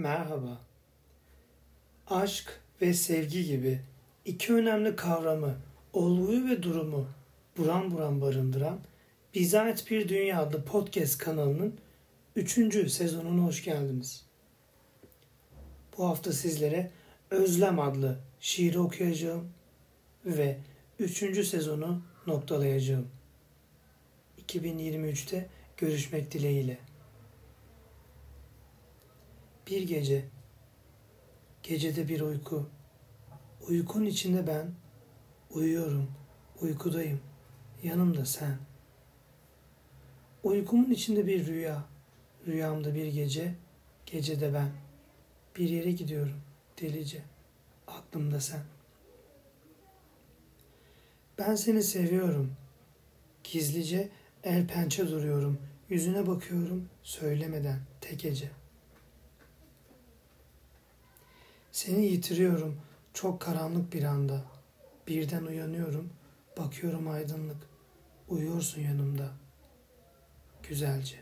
Merhaba. Aşk ve sevgi gibi iki önemli kavramı, olguyu ve durumu buram buram barındıran Bize Bir Dünya adlı podcast kanalının 3. sezonuna hoş geldiniz. Bu hafta sizlere Özlem adlı şiiri okuyacağım ve 3. sezonu noktalayacağım. 2023'te görüşmek dileğiyle. Bir gece, gecede bir uyku, uykun içinde ben, uyuyorum, uykudayım, yanımda sen. Uykumun içinde bir rüya, rüyamda bir gece, gecede ben. Bir yere gidiyorum, delice, aklımda sen. Ben seni seviyorum, gizlice el pençe duruyorum, yüzüne bakıyorum, söylemeden, tek gece. Seni yitiriyorum çok karanlık bir anda. Birden uyanıyorum, bakıyorum aydınlık. Uyuyorsun yanımda. Güzelce.